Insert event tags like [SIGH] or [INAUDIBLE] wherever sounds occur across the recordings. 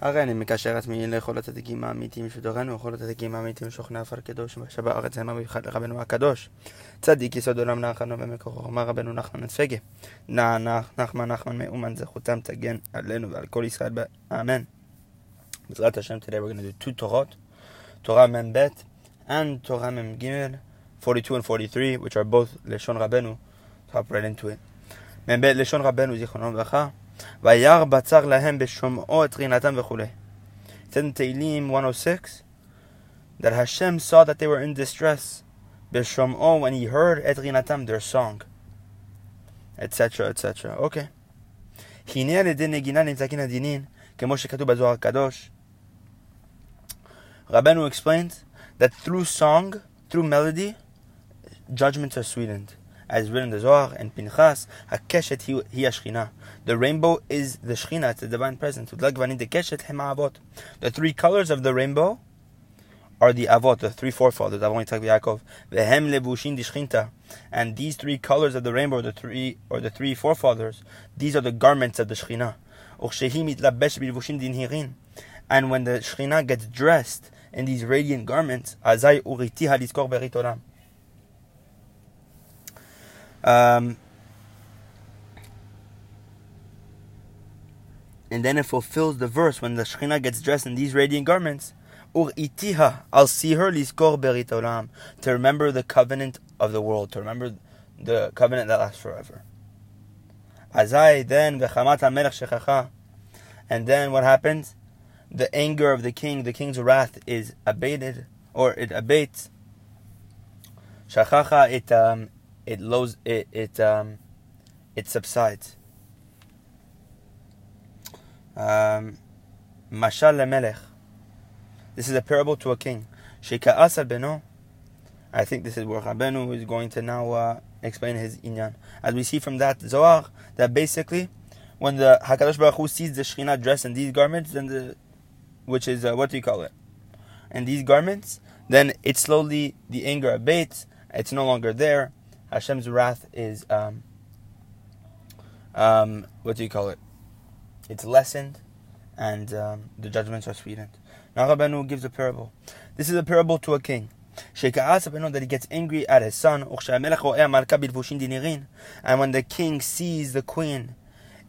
הרי אני מקשר עצמי לכל הצדיקים האמיתיים שבדורנו, וכל הצדיקים האמיתיים שוכני עפר קדוש, ושבא ארץ המה במיוחד לרבנו הקדוש. צדיק יסוד עולם נחנו ומקורו, אמר רבנו נחמן אצפגה. נע נח נחמן נחמן מאומן זכותם תגן עלינו ועל כל ישראל, אמן. בעזרת השם, today we're going to תורות, תורה מ"ב and תורה מ"ג, 42 and 43, which are both לשון רבנו, hop right into it. מ"ב לשון רבנו זיכרונו לברכה. וירא בצר להם בשומעו את רינתם וכולי. It said in Tehillim 106 that Hashem saw that they were in distress בשומעו when he heard את רינתם, their song, etc. etc. אוקיי. הנה על ידי נגינה נמצאים הדינין, כמו שכתוב בזוהר הקדוש. רבנו explains that through song, through melody, judgments are sweetened. as written in the Zohar and Pinchas, Hakeshet hi Ashkina. The rainbow is the shchina, it's the divine presence. The three colors of the rainbow are the avot, the three forefathers, Avon Yitzchak Yaakov, vehem levushin dishchinta, and these three colors of the rainbow, the three or the three forefathers, these are the garments of the Shekhinah. Ukshehi mitlabesh bilevushin dinhirin, and when the Shekhinah gets dressed in these radiant garments, azay uriti haliskor beritolam, um, and then it fulfills the verse when the Shekhinah gets dressed in these radiant garments. Ur itiha, I'll see her liskor berit olam, to remember the covenant of the world, to remember the covenant that lasts forever. Azai then v'chamat melech shechacha, and then what happens? The anger of the king, the king's wrath is abated, or it abates. Shachacha, it um, it lows, it it um, it subsides. Um, Mashal lemelech. This is a parable to a king. Sheka'as beno. I think this is where Rabenu is going to now uh, explain his inyan. As we see from that Zohar, that basically, when the Hakadosh Baruch Hu sees the Shekhinah dressed in these garments, then the, which is uh, what do you call it? And these garments, then it slowly the anger abates. It's no longer there. Hashem's wrath is um, um, what do you call it? It's lessened, and um, the judgments are sweetened. Now Rabbeinu gives a parable. This is a parable to a king. that he gets angry at his son, and when the king sees the queen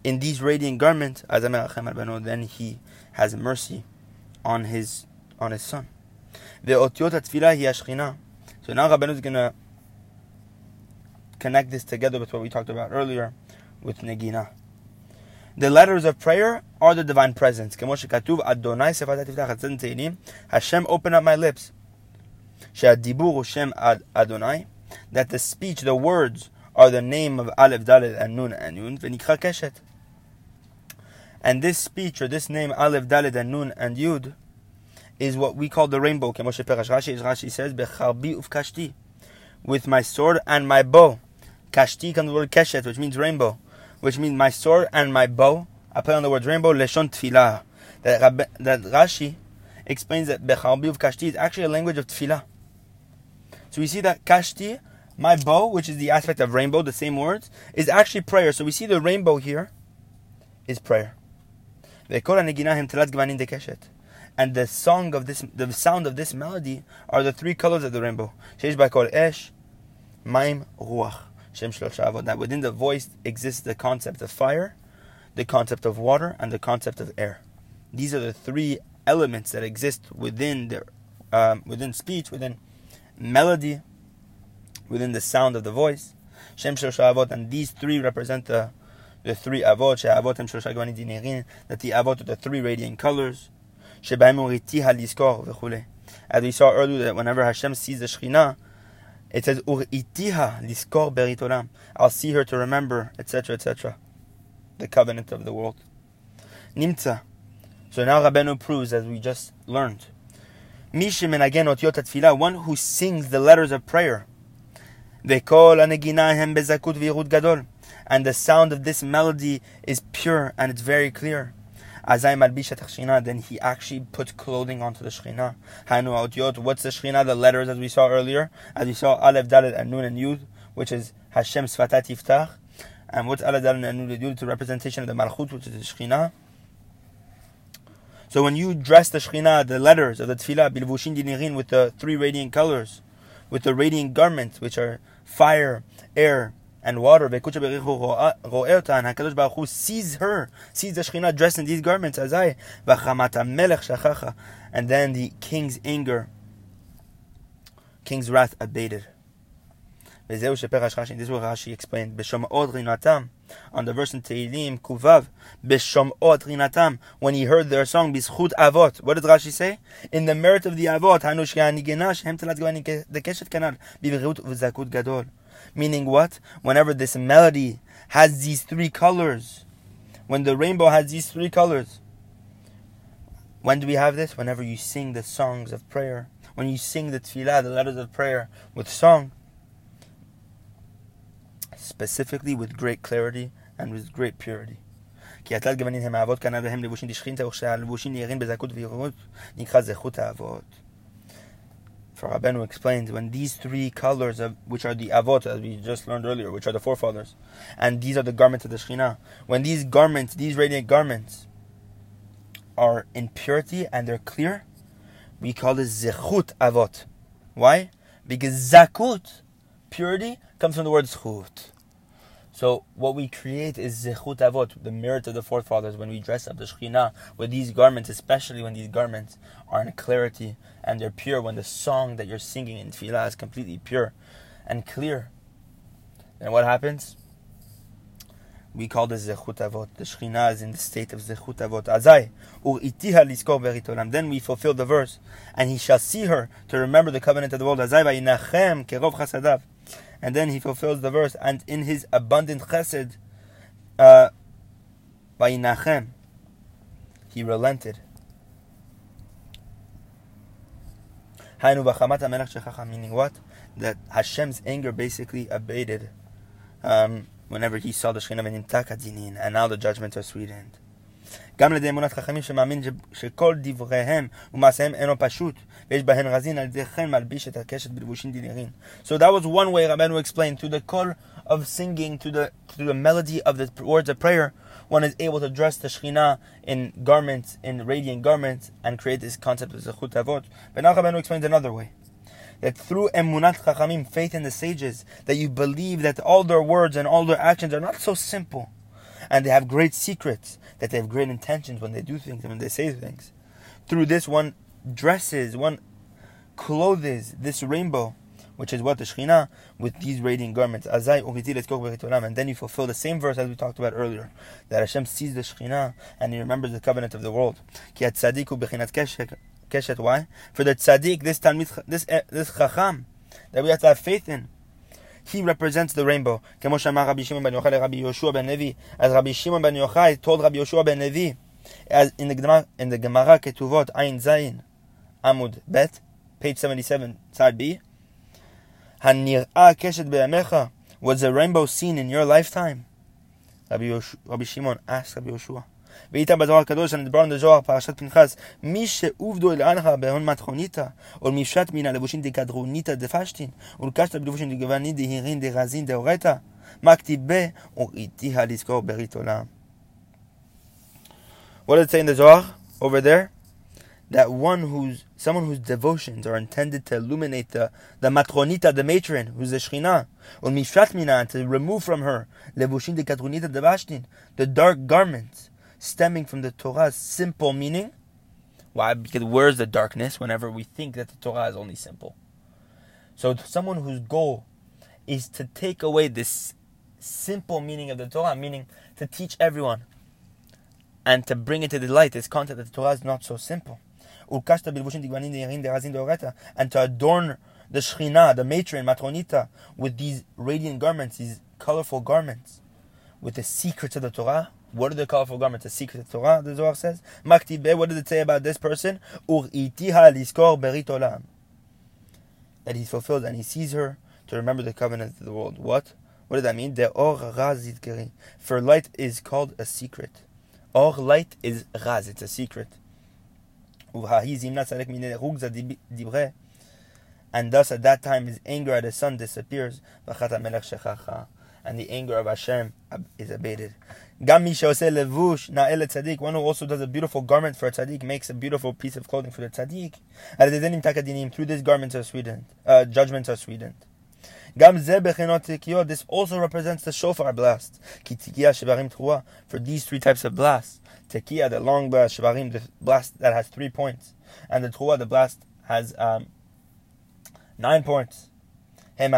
in these radiant garments, then he has mercy on his on his son. So now Rabbeinu is to connect this together with what we talked about earlier with Negina. The letters of prayer are the divine presence. Hashem open up my lips. Adonai. That the speech, the words, are the name of Aleph, Dalet, and Nun, and Yud. And this speech, or this name, Aleph, Dalet, and Nun, and Yud, is what we call the rainbow. Rashi says, with my sword and my bow. Kashti comes the word keshet, which means rainbow, which means my sword and my bow. I put on the word rainbow, leshon tefillah. That, that Rashi explains that Becharbi of Kashti is actually a language of tefillah. So we see that Kashti, my bow, which is the aspect of rainbow, the same words, is actually prayer. So we see the rainbow here is prayer. And the song of this, the sound of this melody are the three colors of the rainbow. Sheish Bakol Esh, Maim, Ruach. Shem that within the voice exists the concept of fire, the concept of water, and the concept of air. These are the three elements that exist within the um, within speech, within melody, within the sound of the voice. Shem Avot, and these three represent the the three avot, that the avot are the three radiant colors. As we saw earlier, that whenever Hashem sees the Shekhinah, it says Ur Ur'itiha liskor berit olam. I'll see her to remember, etc., etc. The covenant of the world. Nimtza. So now Rabbeinu proves, as we just learned, Mishim and again otiot tefillah, one who sings the letters of prayer. Vekol anegina hem bezakut v'yirut gadol. And the sound of this melody is pure and it's very clear. Azai malbishat shechina, then he actually puts clothing onto the shechina. What's the shechina? The letters as we saw earlier, as we saw Aleph, Dalet, and Nun and Yud, which is Hashem Sfatat Yiftach. And what's Aleph, Dalet, and Nun Yud? It's a representation of the Malchut, which is the shechina. So when you dress the Shekhinah, the letters of the Tefillah, Bilvushin Dinirin, with the three radiant colors, with the radiant garments, which are fire, air, and water, HaKadosh Baruch Hu sees her, sees the Shekhinah dressed in these garments, as Azai, and then the king's anger, king's wrath abated. This is what Rashi explained. B'shom'od rinatam. On the verse in Tehillim, Kuvav. B'shom'od rinatam. When he heard their song, B'schut avot. What did Rashi say? In the merit of the avot, Hanu she'anigena shehem telat gavani dekeshet kanal. B'virut v'zakut gadol. Meaning what? Whenever this melody has these three colors, when the rainbow has these three colors, when do we have this? Whenever you sing the songs of prayer. When you sing the tefillah, the letters of prayer, with song specifically with great clarity and with great purity. כי התלת גוונים הם האבות כנ"ל והם לבושים דשכינתא וכשהלבושים נהירים בזכות ויראות נקרא זכות האבות. For Rabbeinu explains when these three colors of which are the avot as we just learned earlier, which are the forefathers, and these are the garments of the Shekhinah. When these garments, these radiant garments, are in purity and they're clear, we call this zechut avot. Why? Because zakut, purity, comes from the word zchut. So what we create is zechut avot, the merit of the forefathers, when we dress up the Shekhinah with these garments, especially when these garments are in clarity and they're pure, when the song that you're singing in tefillah is completely pure and clear. Then what happens? We call this zechut avot. The Shekhinah is in the state of zechut avot. Azai ur itiha liskor beritolam. Then we fulfill the verse, and he shall see her to remember the covenant of the world. Azai vayinachem kerov chasadav and then he fulfills the verse, and in his abundant chesed, uh, by he relented. Meaning what? That Hashem's anger basically abated um, whenever he saw the Shekhinah and now the judgments are sweetened. גם לידי אמונת חכמים שמאמין שכל דבריהם ומעשיהם אינו פשוט, So that was one way Rabbeinu explained to the call of singing to the to the melody of the words of prayer. One is able to dress the Shekhinah in garments, in radiant garments, and create this concept of Zechut Avot. But now Rabbeinu explains another way that through emunat chachamim, faith in the sages, that you believe that all their words and all their actions are not so simple, and they have great secrets, that they have great intentions when they do things and when they say things. Through this one dresses, one clothes this rainbow, which is what the Shekhinah, with these radiant garments. And then you fulfill the same verse as we talked about earlier, that Hashem sees the Shekhinah and he remembers the covenant of the world. Why? For the tzaddik, this talmid, this eh, this chacham, that we have to have faith in, he represents the rainbow. As Rabbi Shimon ben Yochai told Rabbi Yoshua ben Levi, as in the Gemara, in the Gemara Ketuvot Ain Zayin, עמוד ב', page 77, side B, הנראה קשת בימיך, was a rainbow seen in your lifetime? רבי שמעון asked רבי יהושע. ואיתה בזוהר הקדוש, אני מדבר על זוהר, פרשת פנחס, מי שעובדו אל אנך בהון מתכוניתא, או מפשט מן הלבושים דקדרוניתא דפשטין, ולקשת בלבושים דגווני דהירין דרזין דאורתא, מה כתיבה, וראיתיה לזכור ברית עולם. What does it say in the Zohar over there? That one who's someone whose devotions are intended to illuminate the, the matronita, the matron, who's the shechina, or mifrat mina, to remove from her lebushin de kadronita de bashtin, the dark garments, stemming from the Torah's simple meaning. Why? Because where's the darkness whenever we think that the Torah is only simple? So someone whose goal is to take away this simple meaning of the Torah, meaning to teach everyone and to bring into the light this concept that the Torah is not so simple. And to adorn the Shekhinah, the matron, Matronita, with these radiant garments, these colorful garments, with the secrets of the Torah, what are the colorful garments? The secrets of the Torah, the Zohar says. What does it say about this person? Ur'itiha liskor berit olam. That he's fulfilled and he sees her to remember the covenant of the world. What? What does that mean? For light is called a secret. Or light is raz, it's a secret. And thus at that time his anger at his son disappears. and the anger of Hashem is abated. One who also does a beautiful garment for a tzaddik, makes a beautiful piece of clothing for the tzaddik. Through this garments are sweetened, uh, judgments are sweetened. This also represents the shofar blast. For these three types of blasts. Tekiya, the long blast, shivarim, the blast that has three points. And the truah, the blast, has um, nine points. This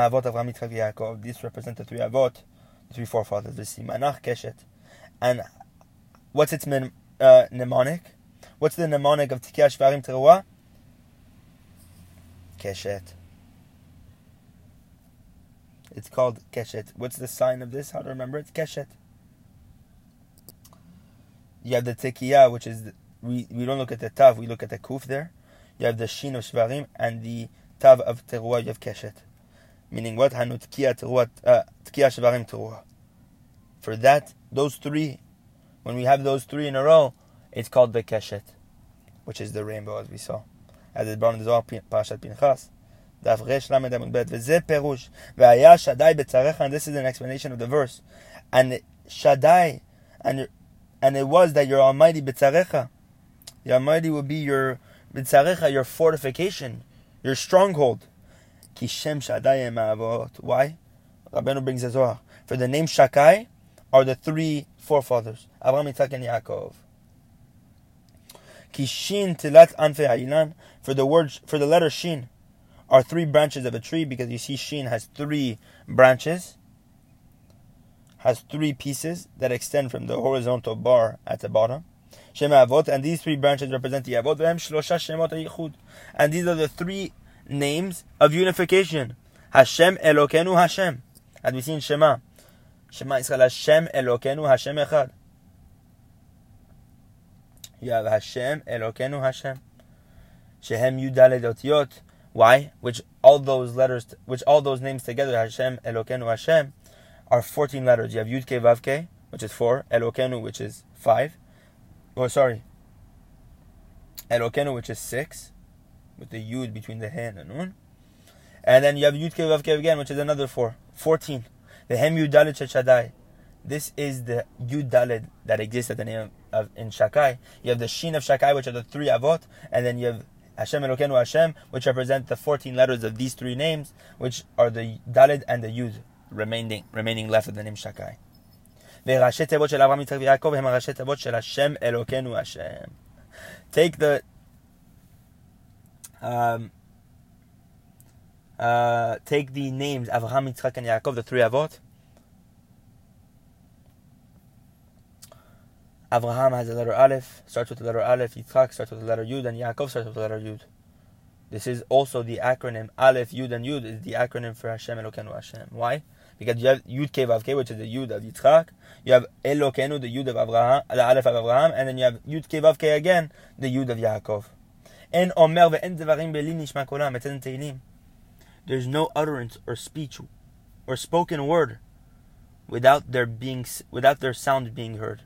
represents the three avot, the three forefathers. The simanach keshet. And what's its uh, mnemonic? What's the mnemonic of Tikya Shvarim Teruah? Keshet. It's called Keshet. What's the sign of this? How to remember it? Keshet. You have the Tekiya, which is, the, we, we don't look at the Tav, we look at the Kuf there. You have the Shin of Shvarim and the Tav of Teruah, you have Keshet. Meaning what? Hanu Tkiya Teruah, uh, Tkiya Shvarim Teruah. For that, those three, when we have those three in a row, it's called the Keshet, which is the rainbow as we saw. As it brought in the Zohar, Parashat Pinchas. דף רש ל"ד עמוד ב', וזה פירוש, והיה שדי בצריך, and this is an explanation of the verse, and Shaddai, and, and it was that your Almighty Bitzarecha, the Almighty would be your Bitzarecha, your fortification, your stronghold. Why? Rabbeinu brings the Zohar. For the name Shakai are the three forefathers, Abraham, Isaac, and Yaakov. Kishin tilat anfe. For the word, for the letter Shin, are three branches of a tree because you see Shin has three branches has three pieces that extend from the horizontal bar at the bottom. Shem Avot, and these three branches represent the Avot, and these are the three names of unification. Hashem Elokenu Hashem. As we see in Shema. Shema Israel Hashem Elokenu Hashem Echad. You have Hashem Elokenu Hashem. Shehem Yudale Otiyot. Why? Which all those letters, which all those names together, Hashem Elokenu Hashem, are 14 letters. You have Yud Ke Vav Ke, which is 4. Elokenu, which is 5. Oh, sorry. Elokenu, which is 6. With the Yud between the He and Nun. And then you have Yud Ke Vav Ke again, which is another 4. 14. The Hem Yudalit Shaddai. This is the Yud that exists at the name of in Shakai. You have the Shin of Shakai, which are the three Avot, and then you have Hashem Elokeinu Hashem, which represent the 14 letters of these three names, which are the Daled and the Yud remaining remaining left of the name Shakai. Take the um, uh, take the names Avraham, Yitzchak, and Yaakov, the three Avot. Avraham has the letter Aleph, starts with the letter Aleph, Yitzchak starts with the letter Yud, and Yaakov starts with the letter Yud. This is also the acronym Aleph, Yud, and Yud is the acronym for Hashem Elokeinu Hashem. Why? Because you have Yud Ke Vav which is the Yud of Yitzchak. You have Elokeinu, the Yud of Avraham, the Aleph of Avraham, and then you have Yud Ke Vav again, the Yud of Yaakov. En Omer ve'en devarim beli nishma kolam. It says in Tehillim, there's no utterance or speech or spoken word without their being without their sound being heard.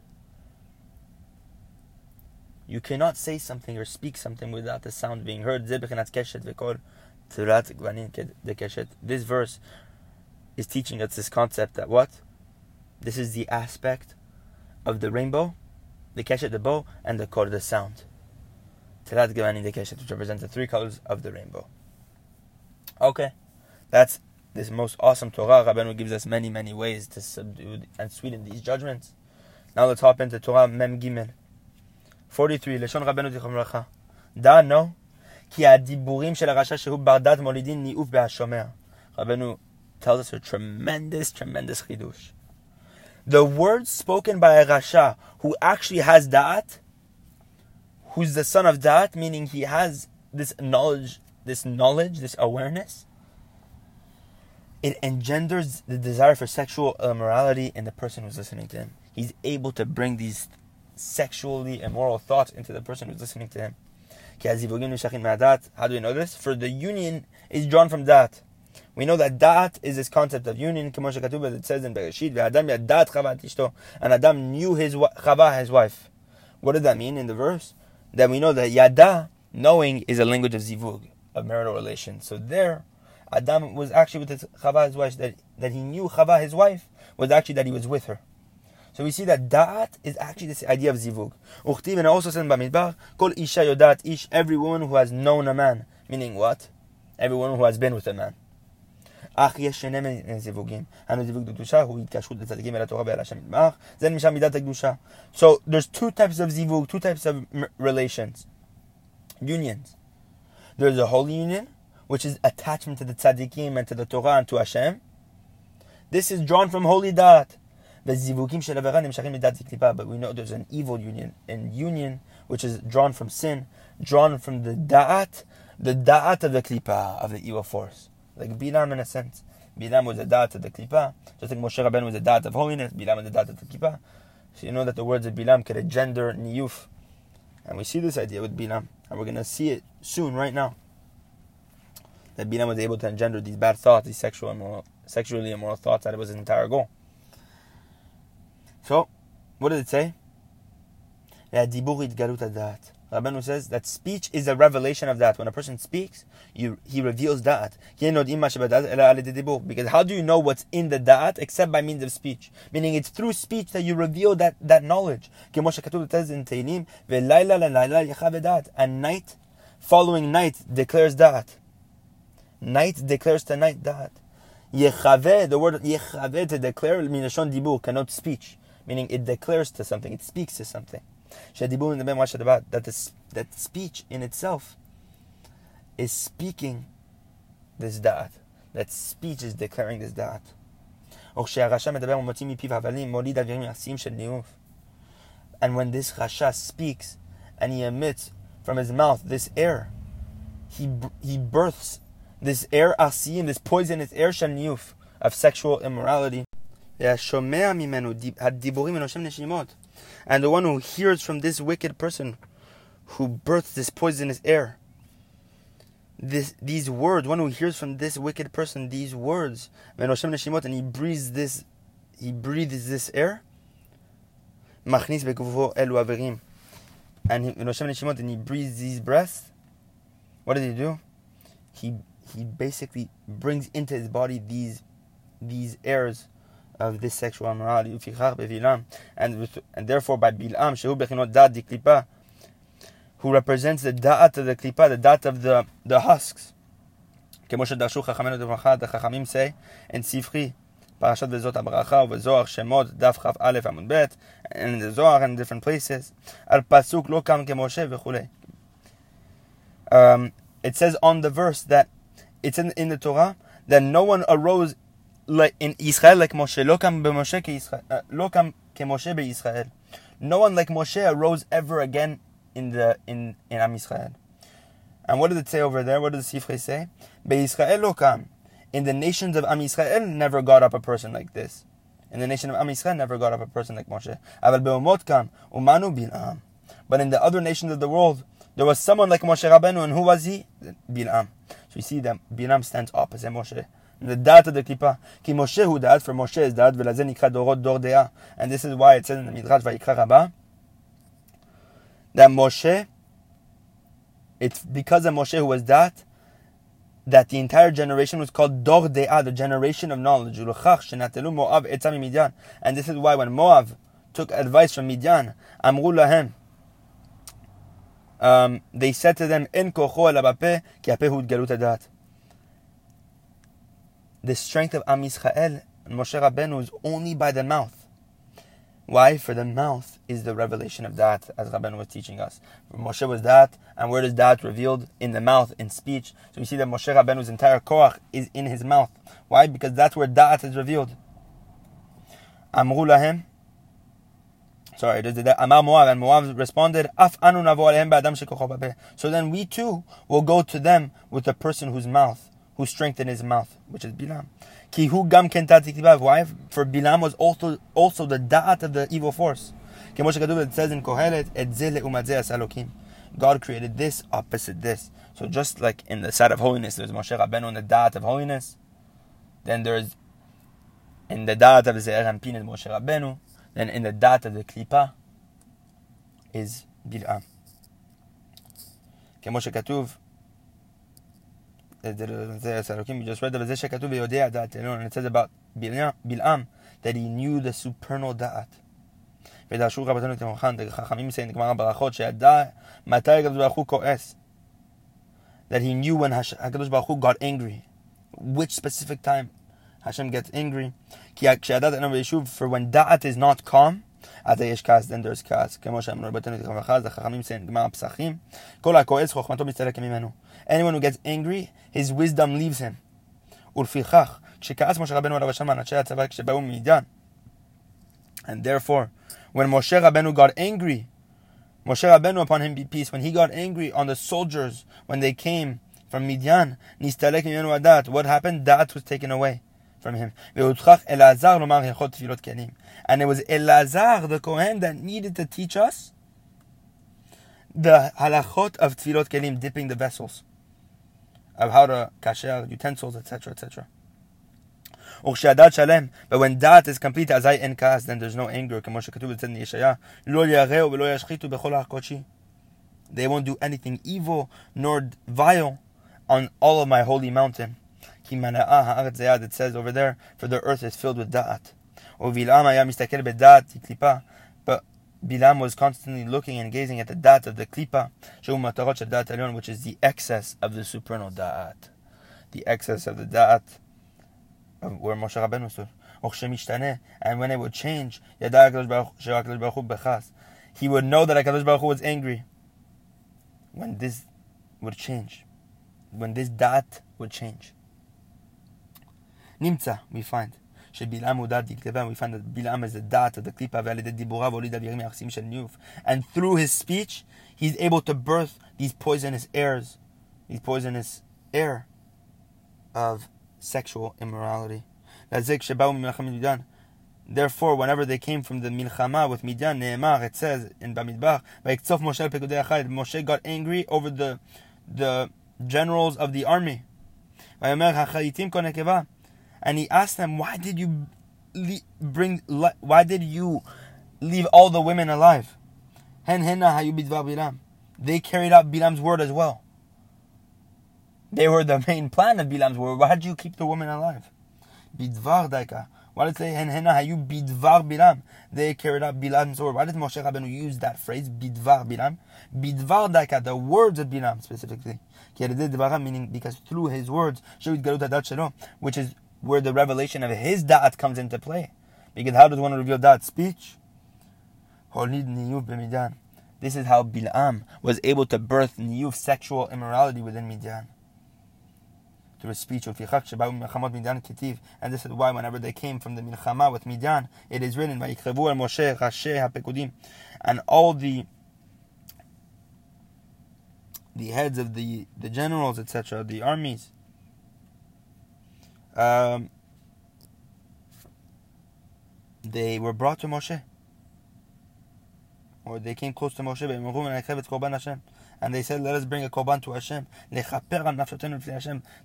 You cannot say something or speak something without the sound being heard. This verse is teaching us this concept that what? This is the aspect of the rainbow, the keshet, the bow, and the kor, the sound. Tirat Gavani the Keshet, which represents the three colors of the rainbow. Okay, that's this most awesome Torah. Rabbeinu gives us many, many ways to subdue and sweeten these judgments. Now let's hop into Torah Mem Gimel. 43, לשון רבנו זיכרונו לברכה. דע נו, כי הדיבורים של הרשע שהוא בר דת מולידין ניאוף בהשומע. רבנו tells us a tremendous, tremendous chidush. The words spoken by a rasha who actually has da'at, who's the son of da'at, meaning he has this knowledge, this knowledge, this awareness, it engenders the desire for sexual uh, immorality in the person who's listening to him. He's able to bring these sexually immoral thoughts into the person who's listening to him. How do we know this? For the union is drawn from that. We know that dat is this concept of union, it says in Bereshit, and Adam knew his Chava, his wife. What does that mean in the verse? That we know that yada, knowing, is a language of zivug, of marital relation. So there, Adam was actually with his Chava, his wife, that, that he knew Chava, his wife, was actually that he was with her. So we see that da'at is actually this idea of zivug. Uchtiv, and also says in Bamidbar, Kol isha yodat ish, every woman who has known a man. Meaning what? Every woman who has been with a man. אך יש שני זיווגים. הנו זיווג בקדושה הוא התקשרות לצדיקים אל התורה ואל השם יתברך. זה נמשל מידת הקדושה. So there's two types of zivug, two types of relations. Unions. There's a holy union, which is attachment to the tzaddikim and to the Torah and to Hashem. This is drawn from holy da'at. But we know there's an evil union, and union which is drawn from sin, drawn from the da'at, the da'at of the klipa, of the evil force. Like Bilam in a sense. Bilam was a da'at of the klipa, just like Moshe Rabbeinu was a da'at of holiness, Bilam was a da'at of the klipa. So you know that the words of Bilam could engender niyuf. And we see this idea with Bilam, and we're going to see it soon, right now. That Bilam was able to engender these bad thoughts, these sexual immoral, sexually immoral thoughts, that it was his entire goal. So, what did it say? Rabbanu says that speech is a revelation of that. When a person speaks, you, he reveals that. Because how do you know what's in the da'at except by means of speech? Meaning it's through speech that you reveal that, that knowledge. and night following night declares that. Night declares to night that. the word yechave to declare, minashon dibur, cannot speech meaning it declares to something, it speaks to something. That the, that speech in itself is speaking this da'at. That speech is declaring this da'at. And when this rasha speaks and he emits from his mouth this air, he, he births this air asim, this poisonous air shaniyuf of sexual immorality. And the one who hears from this wicked person who births this poisonous air, this, these words, one who hears from this wicked person these words, and he breathes this, he breathes this air, and he, and he breathes these breaths, what does he do? He, he basically brings into his body these, these airs of this sexual immorality. And, and therefore by Bilam, Shehu Bechinot Da'at di Klipa, who represents the Da'at of the Klipa, the Da'at of the, the husks. כמו שדרשו חכמינו לברכה, the חכמים say, in ספרי, פרשת וזאת הברכה, ובזוהר שמות, דף כ"א עמוד ב', and the Zohar and different places, על פסוק לא קם כמשה וכולי. Um, it says on the verse that it's in, in the Torah that no one arose in Israel like Moshe, לא קם במשה כישראל, לא קם כמשה בישראל. No one like Moshe arose ever again in the in in Am Yisrael. And what did it say over there? What did the Sifrei say? Be'Yisrael lo kam. In the nations of Am Yisrael never got up a person like this. In the nation of Am Yisrael never got up a person like Moshe. Aval be'umot kam umanu bil'am. But in the other nations of the world, there was someone like Moshe Rabbeinu, and who was he? Bil'am. So you see that Bil'am stands opposite Moshe the da'at of the klipa. Ki Moshe hu da'at, for Moshe is da'at, ולזה nikra dorot dor דעה. And this is why it says in the Midrash Vayikra Rabbah, that Moshe, it's because of Moshe who was that, that the entire generation was called Dor De'ah, the generation of knowledge. And this is why when Moab took advice from Midian, Amru lahem, um, they said to them, "In kocho el ki apehu galut the strength of Am Yisrael and Moshe Rabbeinu is only by the mouth. Why? For the mouth is the revelation of that, as Rabbeinu was teaching us. Moshe was that, and where is that revealed? In the mouth, in speech. So we see that Moshe Rabbeinu's entire koach is in his mouth. Why? Because that's where that is revealed. Amru lahem. Sorry, does that Amar and Moab responded, Af anu navo So then we too will go to them with the person whose mouth who strengthened his mouth, which is Bilam. Ki hu gam Why? For Bilam was also also the da'at of the evil force. It says in Kohelet, God created this opposite this. So just like in the side of holiness, there's Moshe Rabbeinu in the da'at of holiness. Then there's in the da'at of Ze'er Anpin and Moshe Rabbeinu. Then in the da'at of the Klipa is Bilam. כמו שכתוב, we just read וזה שכתוב ויודע דעת עליון, and it says about בלעם, that he knew the supernal דעת. ודרשו רבותינו את המוכן, חכמים מסיים גמר הברכות, שידע מתי הקדוש ברוך הוא כועס. That he knew when הקדוש ברוך הוא got angry. Which specific time Hashem gets angry. כי כשידעת אינו ביישוב, for when דעת is not calm, אז יש כעס, then there's כעס. כמו שאמרו רבותינו את המוכן, זה חכמים מסיים גמר הפסחים. כל הכועס חוכמתו מסתלק ממנו. Anyone who gets angry, his wisdom leaves him. ולפיכך, כשכעס משה רבנו עליו השם אנשי הצבא כשבאו ממידיין, and therefore, when Moshe Rabbeinu got angry, Moshe Rabbeinu, upon him be peace, when he got angry on the soldiers when they came from Midian, what happened? That was taken away from him. And it was Elazar the Kohen that needed to teach us the halachot of tevilat kelim, dipping the vessels, of how to kasher utensils, etc., etc. But when that is complete, as I encast, then there's no anger. They won't do anything evil nor vile on all of my holy mountain. כי מנעה הארץ זיד, it says over there, for the earth is filled with דעת. ובלעם היה מסתכל בדעת קליפה, but Bilam was constantly looking and gazing at the da'at of the klipa, שהוא מטרות של דעת עליון, which is the excess of the supernal da'at. The excess of the da'at where Moshe Rabbeinu stood. And when it would change, he would know that HaKadosh Baruch Hu was angry. When this would change. When this dot would change. Nimtza, we find. שבלעם הוא דעת דקטבה, we find that בלעם is the dot of the klipa ועל ידי דיבוריו הוליד אבירים היחסים של ניוף. And through his speech, he's able to birth these poisonous airs, these poisonous air of sexual immorality. Therefore, whenever they came from the milchama with Midian, Ne'emar, it says in Bamidbar, Moshe got angry over the the generals of the army. And he asked them, why did you bring, why did you leave all the women alive? They carried out Bilam's word as well. They were the main plan of Bilam's word. Why did you keep the women alive? Bidvar daika. Why did say hen hena hayu bidvar bilam? They carried out Bilam's word. Why did Moshe Rabbeinu use that phrase bidvar bilam? Bidvar daika, the words of Bilam specifically. Meaning because through his words, which is where the revelation of his da'at comes into play. Because how does one reveal da'at? Speech. This is how Bilam was able to birth niyuf sexual immorality within Midian through his speech of umm Midian and this is why whenever they came from the Milchama with Midian, it is written and all the the heads of the, the generals, etc., the armies, um, they were brought to Moshe. Or they came close to Moshe, and they said, Let us bring a korban to Hashem,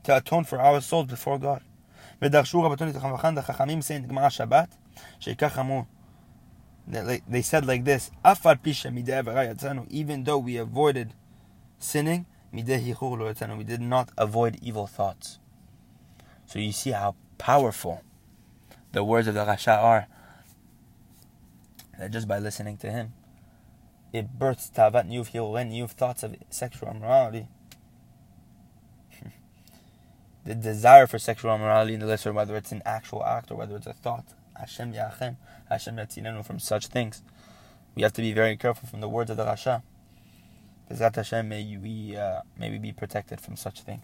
to atone for our souls before God. ודרשו רבותינו את החכמים saying, גמרא שבת, שכך אמרו, they said like this, אף על פי שמדי עבירה יצאנו, even though we avoided sinning, מדי היכור לא יצאנו, we did not avoid evil thoughts. So you see how powerful the words of the Rasha are, that just by listening to him, it births tavat hiruren, niyuf thoughts of sexual immorality. [LAUGHS] the desire for sexual immorality in the listener, whether it's an actual act or whether it's a thought. Hashem yachem, Hashem yatzilenu from such things. We have to be very careful from the words of the Rasha. Bezat Hashem, may we, uh, may we be protected from such things.